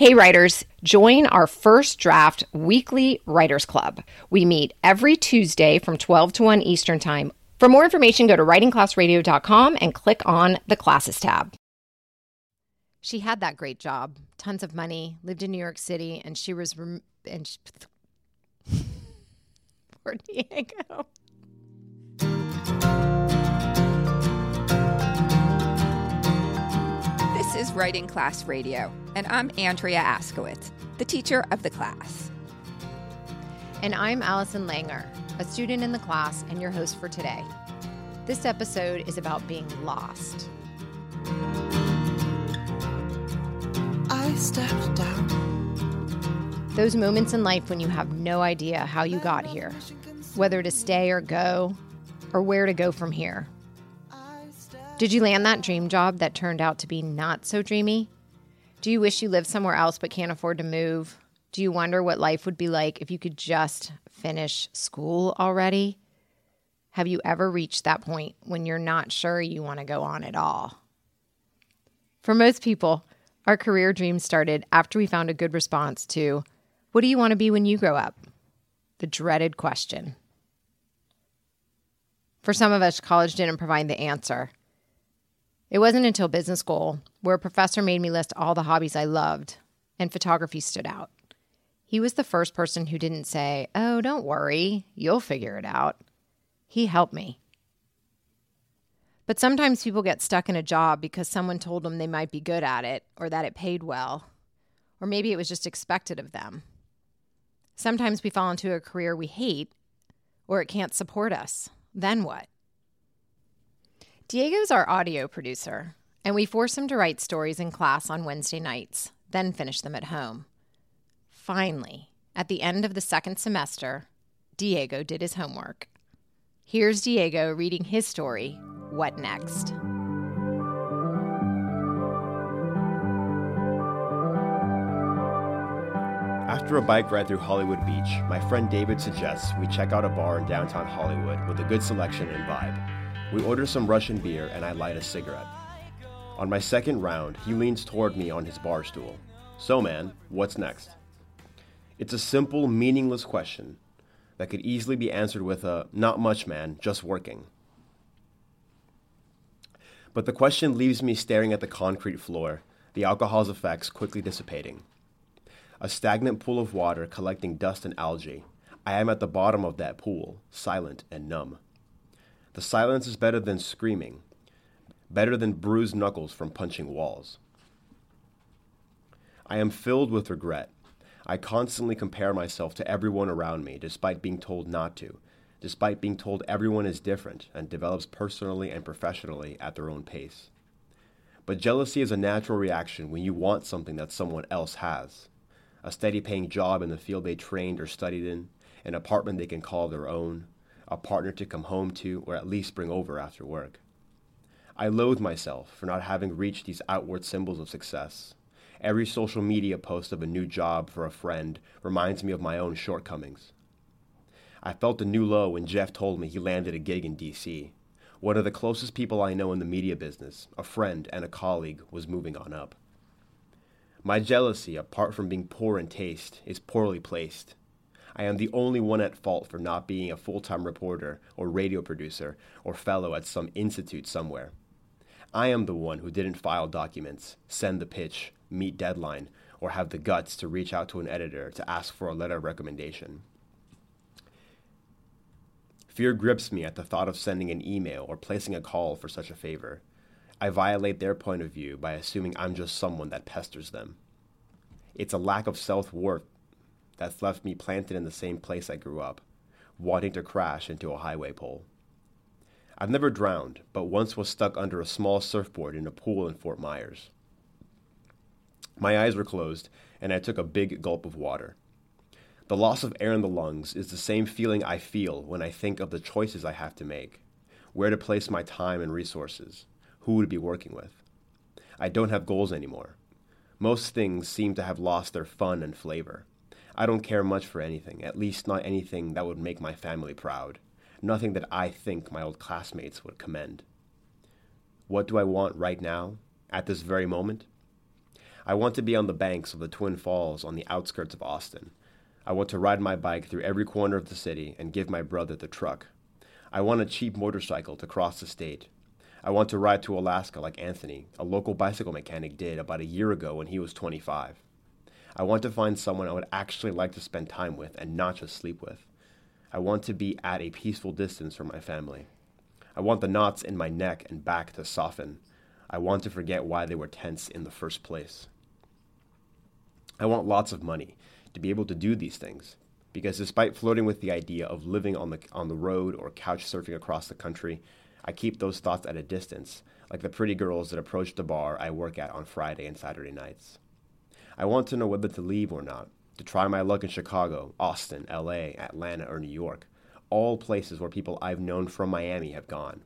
Hey, writers, join our first draft weekly writers club. We meet every Tuesday from 12 to 1 Eastern Time. For more information, go to writingclassradio.com and click on the classes tab. She had that great job, tons of money, lived in New York City, and she was. Rem- and she- Poor Diego. Is Writing Class Radio, and I'm Andrea Askowitz, the teacher of the class. And I'm Allison Langer, a student in the class and your host for today. This episode is about being lost. I stepped down. Those moments in life when you have no idea how you got here, whether to stay or go, or where to go from here. Did you land that dream job that turned out to be not so dreamy? Do you wish you lived somewhere else but can't afford to move? Do you wonder what life would be like if you could just finish school already? Have you ever reached that point when you're not sure you want to go on at all? For most people, our career dreams started after we found a good response to what do you want to be when you grow up? The dreaded question. For some of us, college didn't provide the answer. It wasn't until business school where a professor made me list all the hobbies I loved, and photography stood out. He was the first person who didn't say, Oh, don't worry, you'll figure it out. He helped me. But sometimes people get stuck in a job because someone told them they might be good at it or that it paid well, or maybe it was just expected of them. Sometimes we fall into a career we hate or it can't support us. Then what? Diego's our audio producer, and we force him to write stories in class on Wednesday nights, then finish them at home. Finally, at the end of the second semester, Diego did his homework. Here's Diego reading his story, What Next? After a bike ride through Hollywood Beach, my friend David suggests we check out a bar in downtown Hollywood with a good selection and vibe. We order some Russian beer and I light a cigarette. On my second round, he leans toward me on his bar stool. So, man, what's next? It's a simple, meaningless question that could easily be answered with a not much, man, just working. But the question leaves me staring at the concrete floor, the alcohol's effects quickly dissipating. A stagnant pool of water collecting dust and algae. I am at the bottom of that pool, silent and numb. The silence is better than screaming, better than bruised knuckles from punching walls. I am filled with regret. I constantly compare myself to everyone around me, despite being told not to, despite being told everyone is different and develops personally and professionally at their own pace. But jealousy is a natural reaction when you want something that someone else has a steady paying job in the field they trained or studied in, an apartment they can call their own, a partner to come home to or at least bring over after work. I loathe myself for not having reached these outward symbols of success. Every social media post of a new job for a friend reminds me of my own shortcomings. I felt a new low when Jeff told me he landed a gig in DC. One of the closest people I know in the media business, a friend and a colleague, was moving on up. My jealousy, apart from being poor in taste, is poorly placed. I am the only one at fault for not being a full time reporter or radio producer or fellow at some institute somewhere. I am the one who didn't file documents, send the pitch, meet deadline, or have the guts to reach out to an editor to ask for a letter of recommendation. Fear grips me at the thought of sending an email or placing a call for such a favor. I violate their point of view by assuming I'm just someone that pesters them. It's a lack of self worth that's left me planted in the same place I grew up, wanting to crash into a highway pole. I've never drowned, but once was stuck under a small surfboard in a pool in Fort Myers. My eyes were closed, and I took a big gulp of water. The loss of air in the lungs is the same feeling I feel when I think of the choices I have to make where to place my time and resources, who to be working with. I don't have goals anymore. Most things seem to have lost their fun and flavor. I don't care much for anything, at least not anything that would make my family proud, nothing that I think my old classmates would commend. What do I want right now, at this very moment? I want to be on the banks of the Twin Falls on the outskirts of Austin. I want to ride my bike through every corner of the city and give my brother the truck. I want a cheap motorcycle to cross the state. I want to ride to Alaska like Anthony, a local bicycle mechanic, did about a year ago when he was 25. I want to find someone I would actually like to spend time with and not just sleep with. I want to be at a peaceful distance from my family. I want the knots in my neck and back to soften. I want to forget why they were tense in the first place. I want lots of money to be able to do these things. Because despite flirting with the idea of living on the, on the road or couch surfing across the country, I keep those thoughts at a distance, like the pretty girls that approach the bar I work at on Friday and Saturday nights. I want to know whether to leave or not, to try my luck in Chicago, Austin, LA, Atlanta, or New York, all places where people I've known from Miami have gone.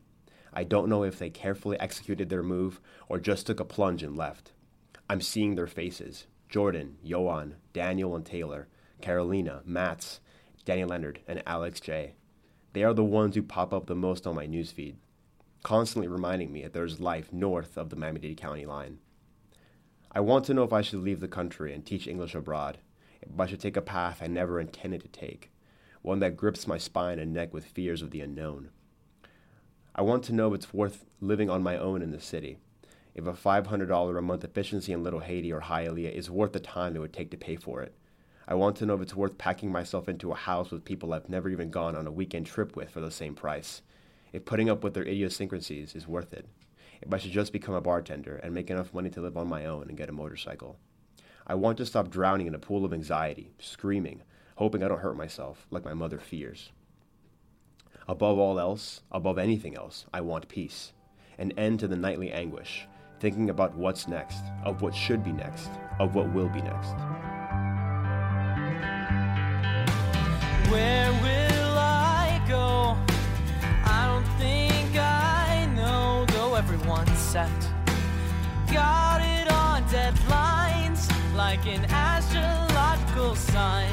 I don't know if they carefully executed their move or just took a plunge and left. I'm seeing their faces, Jordan, Johan, Daniel and Taylor, Carolina, Mats, Danny Leonard, and Alex J. They are the ones who pop up the most on my newsfeed, constantly reminding me that there's life north of the Miami-Dade County line. I want to know if I should leave the country and teach English abroad, if I should take a path I never intended to take, one that grips my spine and neck with fears of the unknown. I want to know if it's worth living on my own in the city, if a $500 a month efficiency in Little Haiti or Hialeah is worth the time it would take to pay for it. I want to know if it's worth packing myself into a house with people I've never even gone on a weekend trip with for the same price. If putting up with their idiosyncrasies is worth it. If I should just become a bartender and make enough money to live on my own and get a motorcycle. I want to stop drowning in a pool of anxiety, screaming, hoping I don't hurt myself like my mother fears. Above all else, above anything else, I want peace. An end to the nightly anguish, thinking about what's next, of what should be next, of what will be next. Set. Got it on deadlines, like an astrological sign.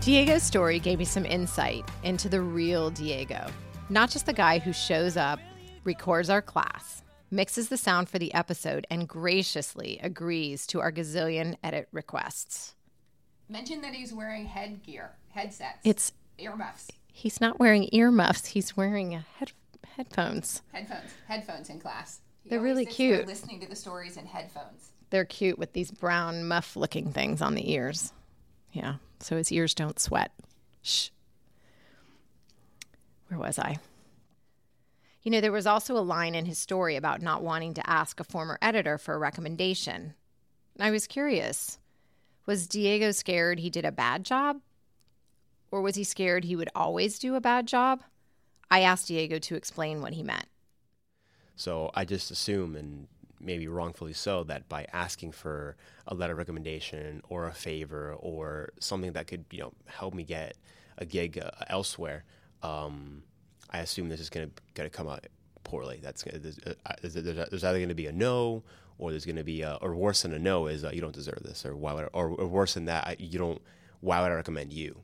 Diego's story gave me some insight into the real Diego, not just the guy who shows up, records our class, mixes the sound for the episode, and graciously agrees to our gazillion edit requests. Mention that he's wearing headgear, headsets, It's earmuffs, he's not wearing earmuffs; he's wearing a head, headphones. headphones, headphones in class. He They're really cute. Listening to the stories in headphones. They're cute with these brown muff-looking things on the ears. Yeah, so his ears don't sweat. Shh. Where was I? You know, there was also a line in his story about not wanting to ask a former editor for a recommendation. I was curious. Was Diego scared he did a bad job? Or was he scared he would always do a bad job? I asked Diego to explain what he meant. So I just assume, and maybe wrongfully so, that by asking for a letter of recommendation or a favor or something that could, you know, help me get a gig uh, elsewhere, um, I assume this is going to going to come out poorly. That's there's, uh, there's, there's either going to be a no, or there's going to be a, or worse than a no is uh, you don't deserve this, or why would, I, or, or worse than that, you don't. Why would I recommend you?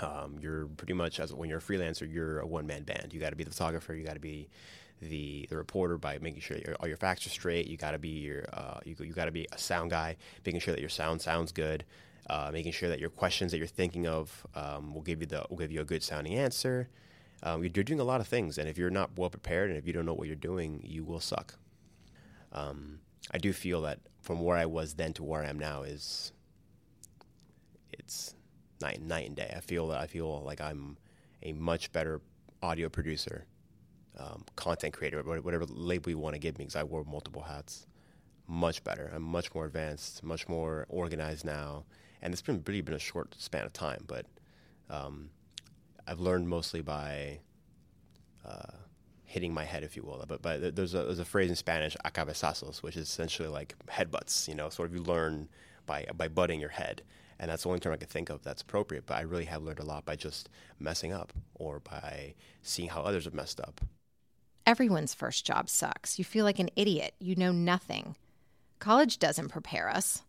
Um, you're pretty much as when you're a freelancer, you're a one man band. You got to be the photographer. You got to be the the reporter by making sure all your facts are straight. You got to be your uh, you you got to be a sound guy, making sure that your sound sounds good. Uh, making sure that your questions that you're thinking of um, will give you the will give you a good sounding answer. Um, you're, you're doing a lot of things, and if you're not well prepared and if you don't know what you're doing, you will suck. Um, I do feel that from where I was then to where I am now is it's night night and day. I feel that I feel like I'm a much better audio producer, um, content creator, whatever label you want to give me, because I wore multiple hats. Much better. I'm much more advanced, much more organized now, and it's been really been a short span of time. But um, I've learned mostly by uh, hitting my head, if you will. But, but there's a there's a phrase in Spanish, a cabezazos, which is essentially like headbutts. You know, sort of you learn by by butting your head, and that's the only term I could think of that's appropriate. But I really have learned a lot by just messing up or by seeing how others have messed up. Everyone's first job sucks. You feel like an idiot. You know nothing. College doesn't prepare us.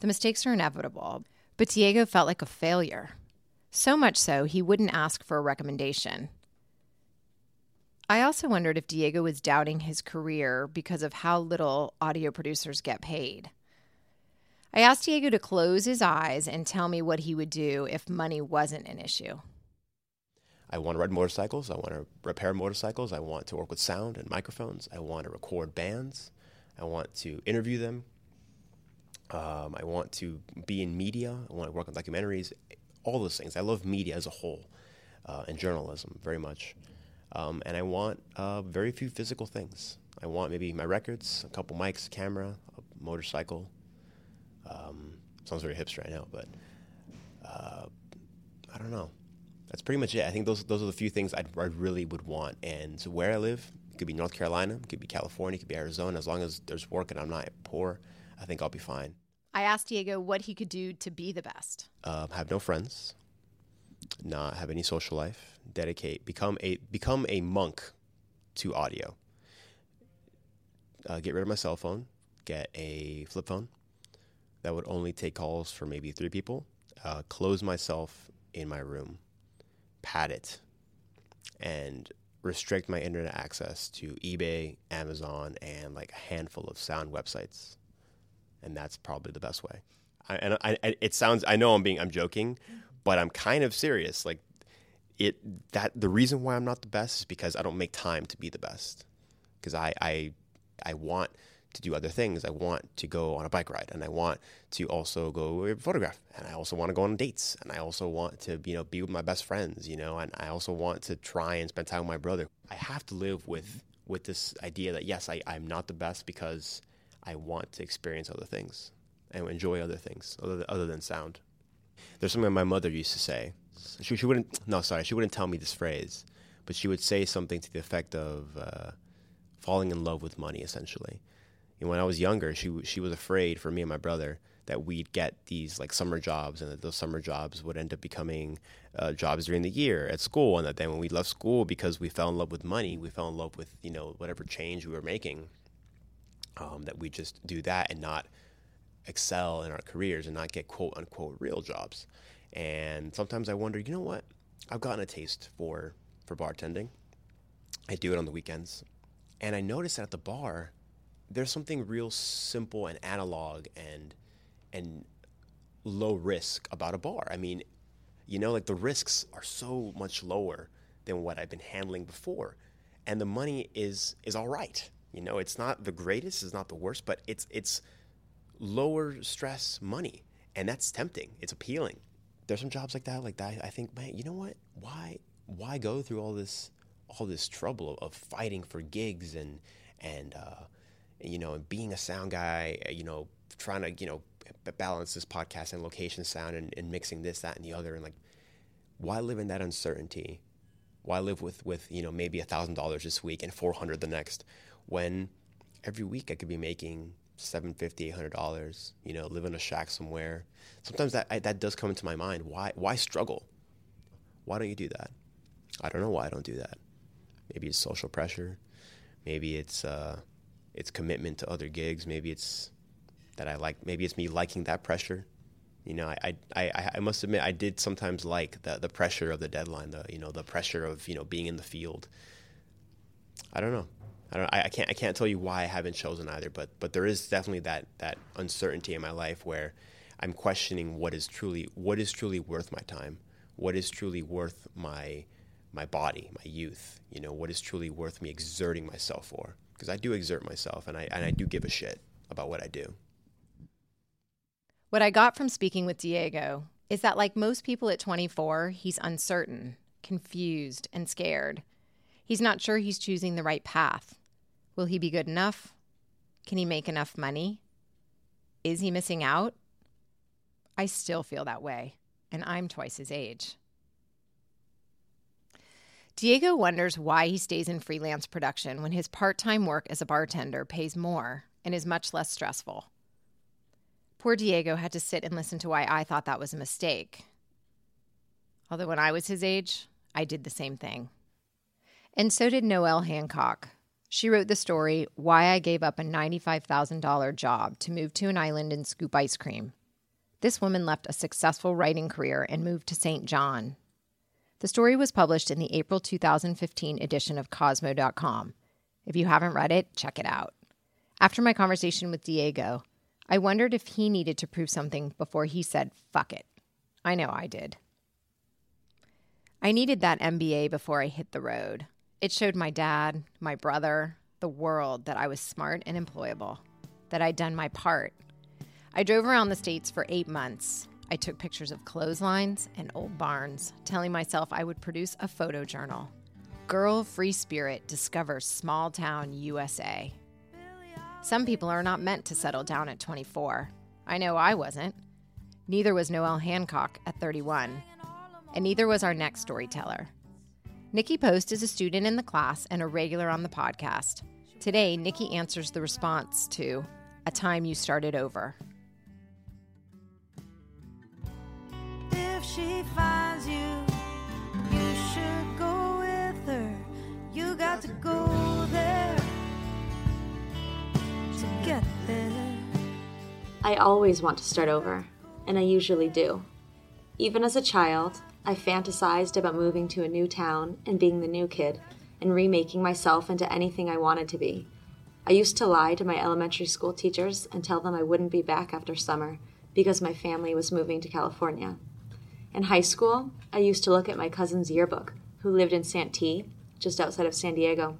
The mistakes are inevitable. But Diego felt like a failure. So much so, he wouldn't ask for a recommendation. I also wondered if Diego was doubting his career because of how little audio producers get paid. I asked Diego to close his eyes and tell me what he would do if money wasn't an issue. I want to ride motorcycles. I want to repair motorcycles. I want to work with sound and microphones. I want to record bands. I want to interview them. Um, I want to be in media. I want to work on documentaries. All those things. I love media as a whole uh, and journalism very much. Um, and I want uh, very few physical things. I want maybe my records, a couple mics, a camera, a motorcycle. Um, sounds very hipster, I know, but uh, I don't know. That's pretty much it. I think those those are the few things I'd, I really would want. And so where I live, it could be North Carolina, it could be California, it could be Arizona. As long as there's work and I'm not poor, I think I'll be fine. I asked Diego what he could do to be the best. Uh, have no friends, not have any social life, dedicate, become a become a monk to audio. Uh, get rid of my cell phone, get a flip phone that would only take calls for maybe three people. Uh, close myself in my room, pad it, and restrict my internet access to eBay, Amazon, and like a handful of sound websites. And that's probably the best way. I, and I, I, it sounds, I know I'm being, I'm joking, but I'm kind of serious. Like it, that the reason why I'm not the best is because I don't make time to be the best. Because I, I, I want to do other things. I want to go on a bike ride, and I want to also go photograph, and I also want to go on dates, and I also want to you know be with my best friends, you know, and I also want to try and spend time with my brother. I have to live with with this idea that yes, I, I'm not the best because I want to experience other things and enjoy other things other than, other than sound. There's something my mother used to say. She, she wouldn't no sorry she wouldn't tell me this phrase, but she would say something to the effect of uh, falling in love with money essentially and when I was younger, she she was afraid for me and my brother that we'd get these like summer jobs, and that those summer jobs would end up becoming uh, jobs during the year at school, and that then when we left school because we fell in love with money, we fell in love with you know whatever change we were making, um, that we just do that and not excel in our careers and not get quote unquote real jobs. And sometimes I wonder, you know what? I've gotten a taste for for bartending. I do it on the weekends, and I noticed that at the bar there's something real simple and analog and and low risk about a bar. I mean, you know, like the risks are so much lower than what I've been handling before, and the money is is all right. You know, it's not the greatest, it's not the worst, but it's it's lower stress money, and that's tempting. It's appealing. There's some jobs like that, like that. I think, man, you know what? Why why go through all this all this trouble of fighting for gigs and and uh, you know, and being a sound guy, uh, you know, trying to, you know, balance this podcast and location sound and, and mixing this, that, and the other. And like, why live in that uncertainty? Why live with, with you know, maybe a $1,000 this week and 400 the next when every week I could be making $750, $800, you know, live in a shack somewhere. Sometimes that, I, that does come into my mind. Why, why struggle? Why don't you do that? I don't know why I don't do that. Maybe it's social pressure. Maybe it's, uh, it's commitment to other gigs. Maybe it's that I like. Maybe it's me liking that pressure. You know, I, I, I must admit I did sometimes like the the pressure of the deadline. The you know the pressure of you know being in the field. I don't know. I don't. I, I can't. I can't tell you why I haven't chosen either. But but there is definitely that that uncertainty in my life where I'm questioning what is truly what is truly worth my time. What is truly worth my my body, my youth. You know, what is truly worth me exerting myself for because I do exert myself and I and I do give a shit about what I do. What I got from speaking with Diego is that like most people at 24, he's uncertain, confused, and scared. He's not sure he's choosing the right path. Will he be good enough? Can he make enough money? Is he missing out? I still feel that way, and I'm twice his age. Diego wonders why he stays in freelance production when his part time work as a bartender pays more and is much less stressful. Poor Diego had to sit and listen to why I thought that was a mistake. Although when I was his age, I did the same thing. And so did Noelle Hancock. She wrote the story Why I Gave Up a $95,000 Job to Move to an Island and Scoop Ice Cream. This woman left a successful writing career and moved to St. John, The story was published in the April 2015 edition of Cosmo.com. If you haven't read it, check it out. After my conversation with Diego, I wondered if he needed to prove something before he said, fuck it. I know I did. I needed that MBA before I hit the road. It showed my dad, my brother, the world that I was smart and employable, that I'd done my part. I drove around the States for eight months. I took pictures of clotheslines and old barns, telling myself I would produce a photo journal. Girl Free Spirit discovers small town USA. Some people are not meant to settle down at 24. I know I wasn't. Neither was Noelle Hancock at 31. And neither was our next storyteller. Nicki Post is a student in the class and a regular on the podcast. Today, Nicki answers the response to A Time You Started Over. She finds you, you should go with her. You got to go there to get there. I always want to start over, and I usually do. Even as a child, I fantasized about moving to a new town and being the new kid and remaking myself into anything I wanted to be. I used to lie to my elementary school teachers and tell them I wouldn't be back after summer because my family was moving to California. In high school, I used to look at my cousin's yearbook, who lived in Santee, just outside of San Diego,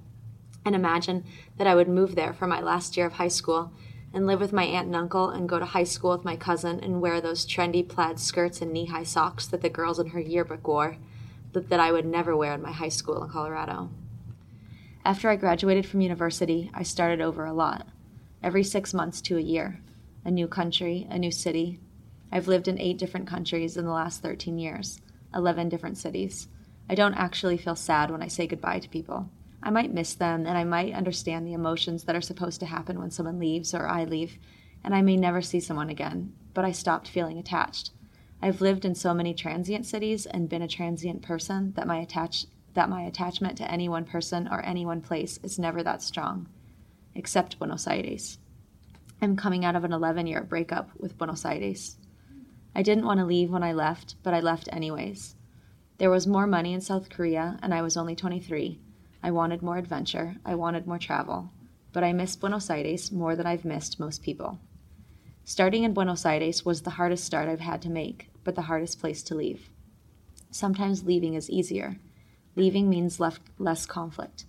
and imagine that I would move there for my last year of high school and live with my aunt and uncle and go to high school with my cousin and wear those trendy plaid skirts and knee high socks that the girls in her yearbook wore, but that I would never wear in my high school in Colorado. After I graduated from university, I started over a lot. Every six months to a year. A new country, a new city. I've lived in eight different countries in the last 13 years, 11 different cities. I don't actually feel sad when I say goodbye to people. I might miss them and I might understand the emotions that are supposed to happen when someone leaves or I leave, and I may never see someone again, but I stopped feeling attached. I've lived in so many transient cities and been a transient person that my attach that my attachment to any one person or any one place is never that strong, except Buenos Aires. I'm coming out of an 11 year breakup with Buenos Aires. I didn't want to leave when I left, but I left anyways. There was more money in South Korea, and I was only 23. I wanted more adventure, I wanted more travel, but I missed Buenos Aires more than I've missed most people. Starting in Buenos Aires was the hardest start I've had to make, but the hardest place to leave. Sometimes leaving is easier. Leaving means left, less conflict.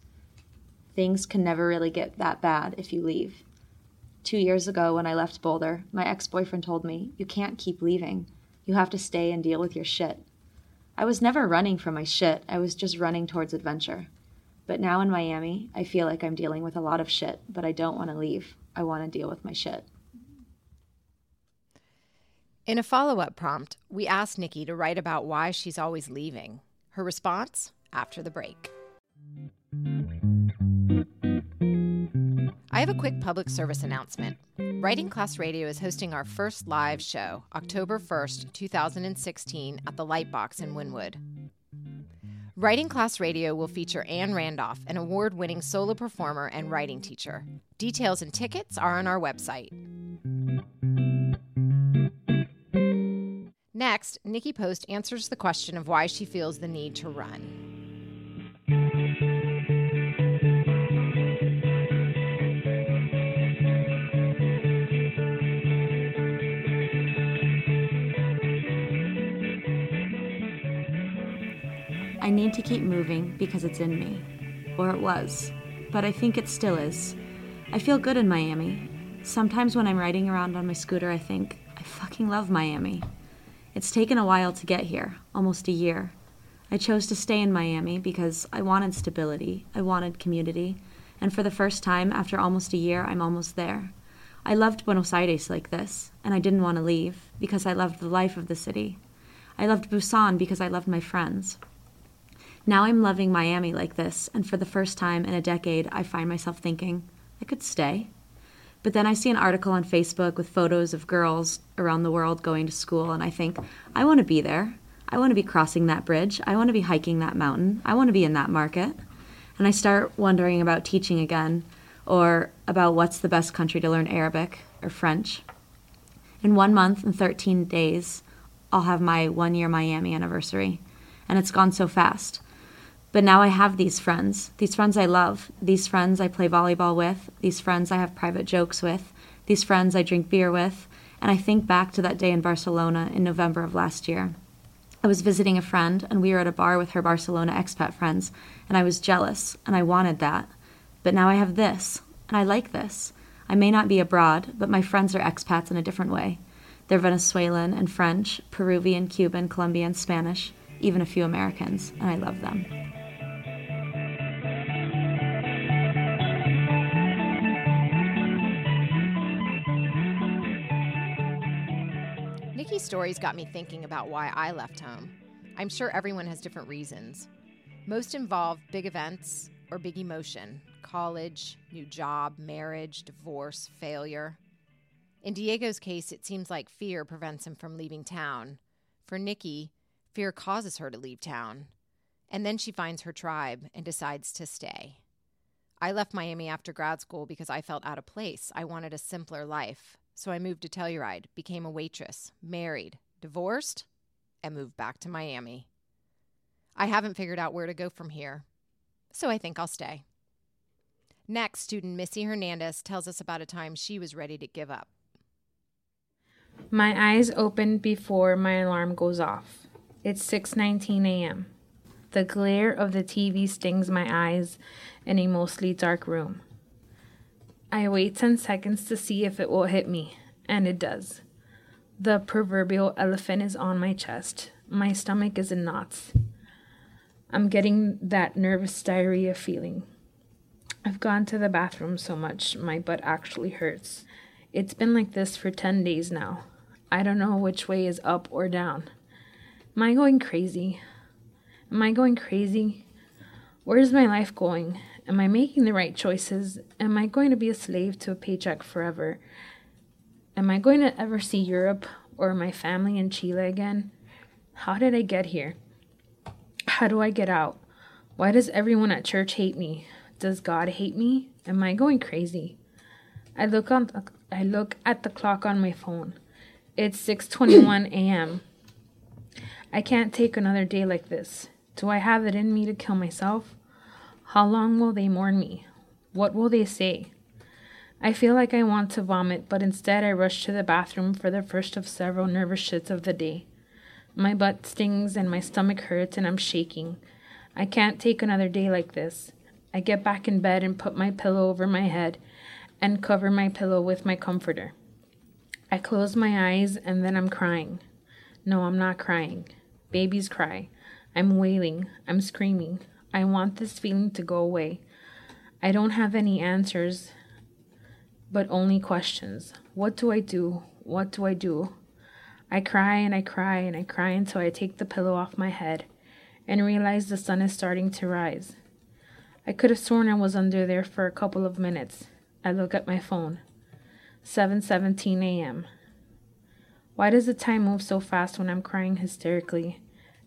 Things can never really get that bad if you leave. Two years ago, when I left Boulder, my ex boyfriend told me, You can't keep leaving. You have to stay and deal with your shit. I was never running from my shit, I was just running towards adventure. But now in Miami, I feel like I'm dealing with a lot of shit, but I don't want to leave. I want to deal with my shit. In a follow up prompt, we asked Nicki to write about why she's always leaving. Her response after the break. Have a quick public service announcement. Writing Class Radio is hosting our first live show, October 1st, 2016, at the Lightbox in Wynwood. Writing Class Radio will feature Anne Randolph, an award winning solo performer and writing teacher. Details and tickets are on our website. Next, Nicki Post answers the question of why she feels the need to run. Keep moving because it's in me. Or it was. But I think it still is. I feel good in Miami. Sometimes when I'm riding around on my scooter, I think, I fucking love Miami. It's taken a while to get here, almost a year. I chose to stay in Miami because I wanted stability, I wanted community, and for the first time after almost a year, I'm almost there. I loved Buenos Aires like this, and I didn't want to leave because I loved the life of the city. I loved Busan because I loved my friends. Now I'm loving Miami like this, and for the first time in a decade, I find myself thinking, I could stay. But then I see an article on Facebook with photos of girls around the world going to school, and I think, I want to be there. I want to be crossing that bridge. I want to be hiking that mountain. I want to be in that market. And I start wondering about teaching again, or about what's the best country to learn Arabic or French. In one month and 13 days, I'll have my one year Miami anniversary. and it's gone so fast. But now I have these friends, these friends I love, these friends I play volleyball with, these friends I have private jokes with, these friends I drink beer with, and I think back to that day in Barcelona in November of last year. I was visiting a friend, and we were at a bar with her Barcelona expat friends, and I was jealous, and I wanted that. But now I have this, and I like this. I may not be abroad, but my friends are expats in a different way. They're Venezuelan and French, Peruvian, Cuban, Colombian, Spanish, even a few Americans, and I love them. Stories got me thinking about why I left home. I'm sure everyone has different reasons. Most involve big events or big emotion college, new job, marriage, divorce, failure. In Diego's case, it seems like fear prevents him from leaving town. For Nicki, fear causes her to leave town. And then she finds her tribe and decides to stay. I left Miami after grad school because I felt out of place. I wanted a simpler life. So I moved to Telluride, became a waitress, married, divorced, and moved back to Miami. I haven't figured out where to go from here, so I think I'll stay. Next, student Missy Hernandez tells us about a time she was ready to give up. My eyes open before my alarm goes off. It's 6:19 a.m. The glare of the TV stings my eyes in a mostly dark room. I wait 10 seconds to see if it will hit me, and it does. The proverbial elephant is on my chest. My stomach is in knots. I'm getting that nervous diarrhea feeling. I've gone to the bathroom so much, my butt actually hurts. It's been like this for 10 days now. I don't know which way is up or down. Am I going crazy? Am I going crazy? Where's my life going? Am I making the right choices? Am I going to be a slave to a paycheck forever? Am I going to ever see Europe or my family in Chile again? How did I get here? How do I get out? Why does everyone at church hate me? Does God hate me? Am I going crazy? I look on the, I look at the clock on my phone. It's 6:21 a.m. I can't take another day like this. Do I have it in me to kill myself? How long will they mourn me? What will they say? I feel like I want to vomit, but instead I rush to the bathroom for the first of several nervous shits of the day. My butt stings and my stomach hurts and I'm shaking. I can't take another day like this. I get back in bed and put my pillow over my head and cover my pillow with my comforter. I close my eyes and then I'm crying. No, I'm not crying. Babies cry. I'm wailing. I'm screaming. I want this feeling to go away. I don't have any answers, but only questions. What do I do? What do I do? I cry and I cry and I cry until I take the pillow off my head and realize the sun is starting to rise. I could have sworn I was under there for a couple of minutes. I look at my phone. 7:17 a.m. Why does the time move so fast when I'm crying hysterically?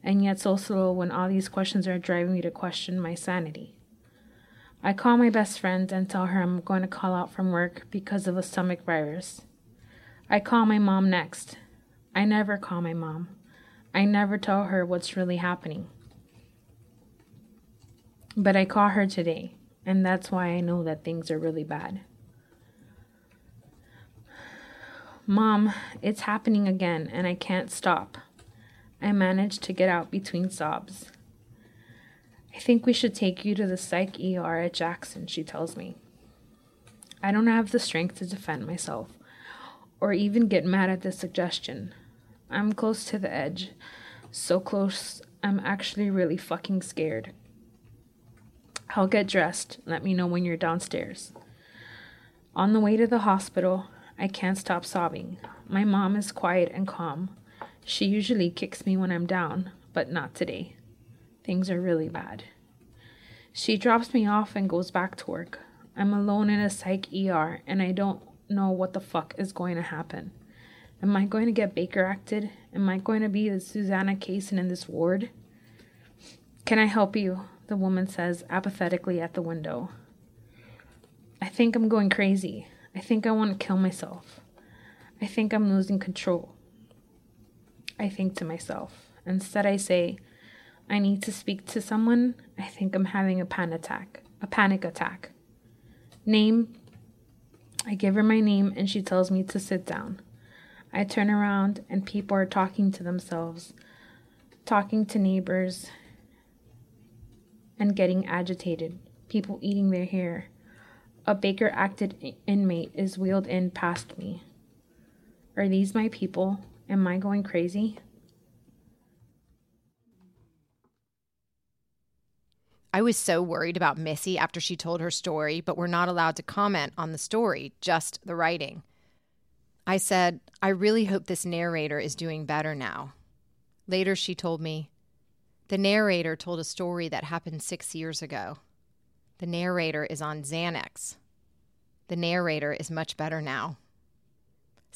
And yet so slow when all these questions are driving me to question my sanity. I call my best friend and tell her I'm going to call out from work because of a stomach virus. I call my mom next. I never call my mom. I never tell her what's really happening. But I call her today, and that's why I know that things are really bad. Mom, it's happening again, and I can't stop. I managed to get out between sobs. I think we should take you to the psych ER at Jackson, she tells me. I don't have the strength to defend myself or even get mad at the suggestion. I'm close to the edge. So close, I'm actually really fucking scared. I'll get dressed. Let me know when you're downstairs. On the way to the hospital, I can't stop sobbing. My mom is quiet and calm. She usually kicks me when I'm down, but not today. Things are really bad. She drops me off and goes back to work. I'm alone in a psych ER and I don't know what the fuck is going to happen. Am I going to get Baker acted? Am I going to be the Susanna Kaysen in this ward? Can I help you? The woman says apathetically at the window. I think I'm going crazy. I think I want to kill myself. I think I'm losing control. I think to myself. Instead, I say, I need to speak to someone. I think I'm having a panic attack. A panic attack. Name. I give her my name and she tells me to sit down. I turn around and people are talking to themselves, talking to neighbors, and getting agitated. People eating their hair. A Baker acted inmate is wheeled in past me. Are these my people? Am I going crazy? I was so worried about Missy after she told her story, but we're not allowed to comment on the story, just the writing. I said, I really hope this narrator is doing better now. Later, she told me, the narrator told a story that happened six years ago. The narrator is on Xanax. The narrator is much better now.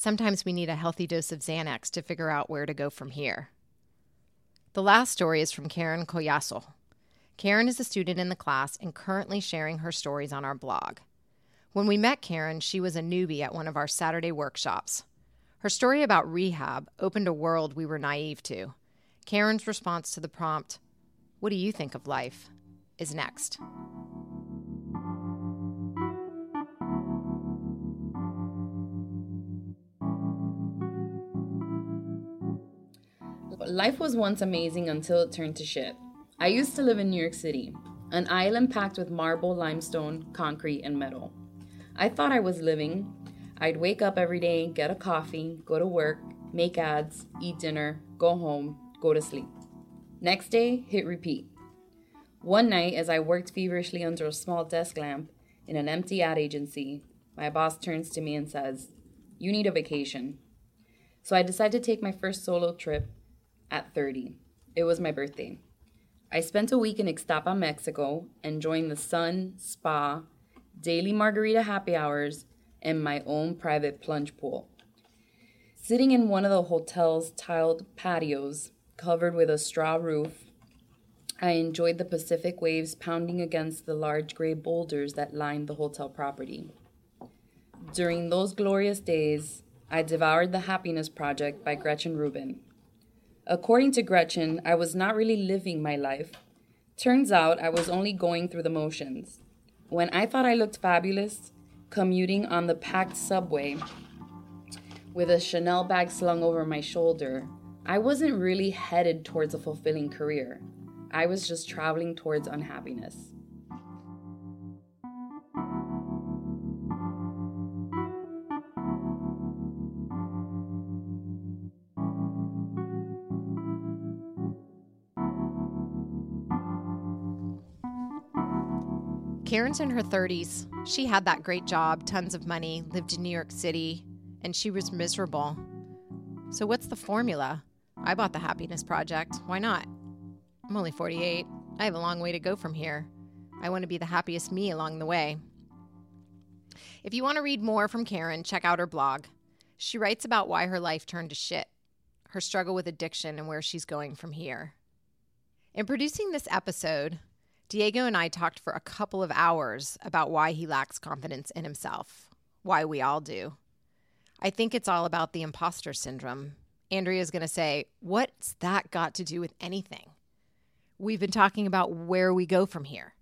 Sometimes we need a healthy dose of Xanax to figure out where to go from here. The last story is from Karen Collazo. Karen is a student in the class and currently sharing her stories on our blog. When we met Karen, she was a newbie at one of our Saturday workshops. Her story about rehab opened a world we were naive to. Karen's response to the prompt, What do you think of life? is next. Life was once amazing until it turned to shit. I used to live in New York City, an island packed with marble, limestone, concrete, and metal. I thought I was living. I'd wake up every day, get a coffee, go to work, make ads, eat dinner, go home, go to sleep. Next day, hit repeat. One night, as I worked feverishly under a small desk lamp in an empty ad agency, my boss turns to me and says, You need a vacation. So I decided to take my first solo trip at 30. It was my birthday. I spent a week in Ixtapa, Mexico, enjoying the sun, spa, daily margarita happy hours, and my own private plunge pool. Sitting in one of the hotel's tiled patios, covered with a straw roof, I enjoyed the Pacific waves pounding against the large gray boulders that lined the hotel property. During those glorious days, I devoured The Happiness Project by Gretchen Rubin. According to Gretchen, I was not really living my life. Turns out I was only going through the motions. When I thought I looked fabulous, commuting on the packed subway with a Chanel bag slung over my shoulder, I wasn't really headed towards a fulfilling career. I was just traveling towards unhappiness. Karen's in her 30s. She had that great job, tons of money, lived in New York City, and she was miserable. So, what's the formula? I bought the Happiness Project. Why not? I'm only 48. I have a long way to go from here. I want to be the happiest me along the way. If you want to read more from Karen, check out her blog. She writes about why her life turned to shit, her struggle with addiction, and where she's going from here. In producing this episode, Diego and I talked for a couple of hours about why he lacks confidence in himself, why we all do. I think it's all about the imposter syndrome. Andrea's going to say, What's that got to do with anything? We've been talking about where we go from here.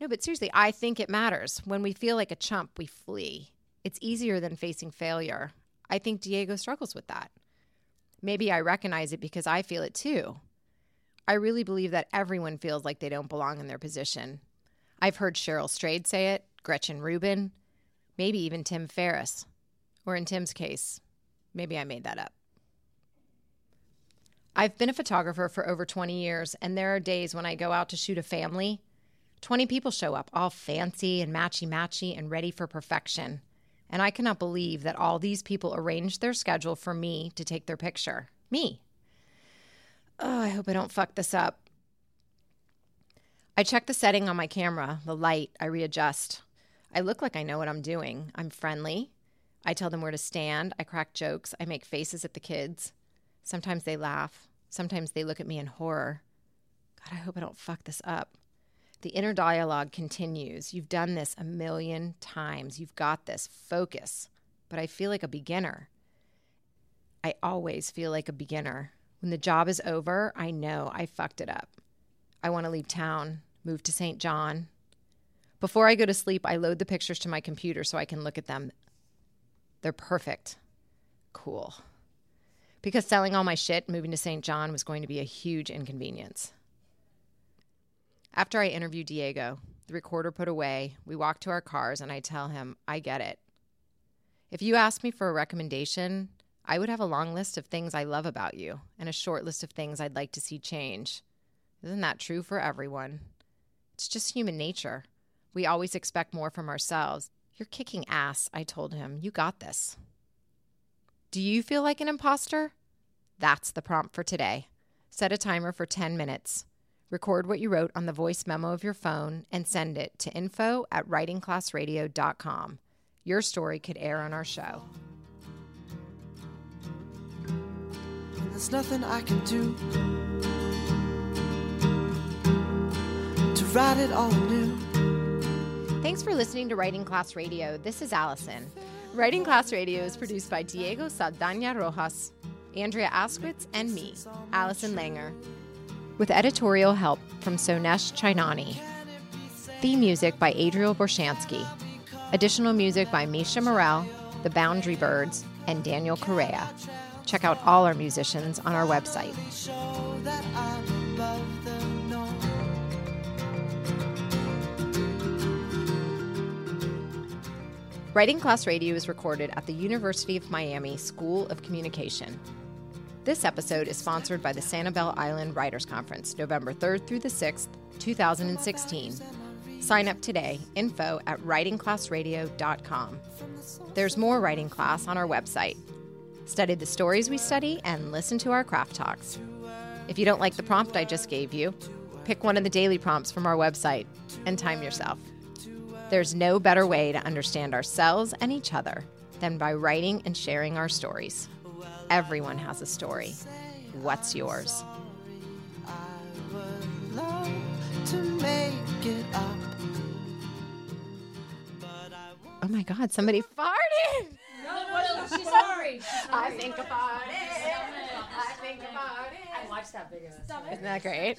No, but seriously, I think it matters. When we feel like a chump, we flee. It's easier than facing failure. I think Diego struggles with that. Maybe I recognize it because I feel it too. I really believe that everyone feels like they don't belong in their position. I've heard Cheryl Strayed say it, Gretchen Rubin, maybe even Tim Ferriss. Or in Tim's case, maybe I made that up. I've been a photographer for over 20 years, and there are days when I go out to shoot a family. 20 people show up, all fancy and matchy matchy and ready for perfection. And I cannot believe that all these people arranged their schedule for me to take their picture. Me. Oh, I hope I don't fuck this up. I check the setting on my camera, the light, I readjust. I look like I know what I'm doing. I'm friendly. I tell them where to stand. I crack jokes. I make faces at the kids. Sometimes they laugh. Sometimes they look at me in horror. God, I hope I don't fuck this up. The inner dialogue continues. You've done this a million times. You've got this. Focus. But I feel like a beginner. I always feel like a beginner. When the job is over, I know I fucked it up. I want to leave town, move to St. John. Before I go to sleep, I load the pictures to my computer so I can look at them. They're perfect. Cool. Because selling all my shit, moving to St. John was going to be a huge inconvenience. After I interview Diego, the recorder put away, we walk to our cars and I tell him, I get it. If you ask me for a recommendation, I would have a long list of things I love about you and a short list of things I'd like to see change. Isn't that true for everyone? It's just human nature. We always expect more from ourselves. You're kicking ass, I told him. You got this. Do you feel like an imposter? That's the prompt for today. Set a timer for 10 minutes. Record what you wrote on the voice memo of your phone and send it to info at writingclassradio.com. Your story could air on our show. There's nothing I can do to write it all anew. Thanks for listening to Writing Class Radio. This is Allison. Writing Class Radio is produced by Diego Saldana Rojas, Andrea Askowitz, and me, Allison Langer, with editorial help from Sonesh Chainani. Theme music by Adriel Borshansky. Additional music by Misha Morel, The Boundary Birds, and Daniel Correa. Check out all our musicians on our website. Writing Class Radio is recorded at the University of Miami School of Communication. This episode is sponsored by the Sanibel Island Writers Conference, November 3rd through the 6th, 2016. Sign up today, info at writingclassradio.com. There's more writing class on our website. Study the stories we study and listen to our craft talks. If you don't like the prompt I just gave you, pick one of the daily prompts from our website and time yourself. There's no better way to understand ourselves and each other than by writing and sharing our stories. Everyone has a story. What's yours? Oh my God, somebody farted! She's sorry. I think about it. I think about it. I watched that video. Isn't that great?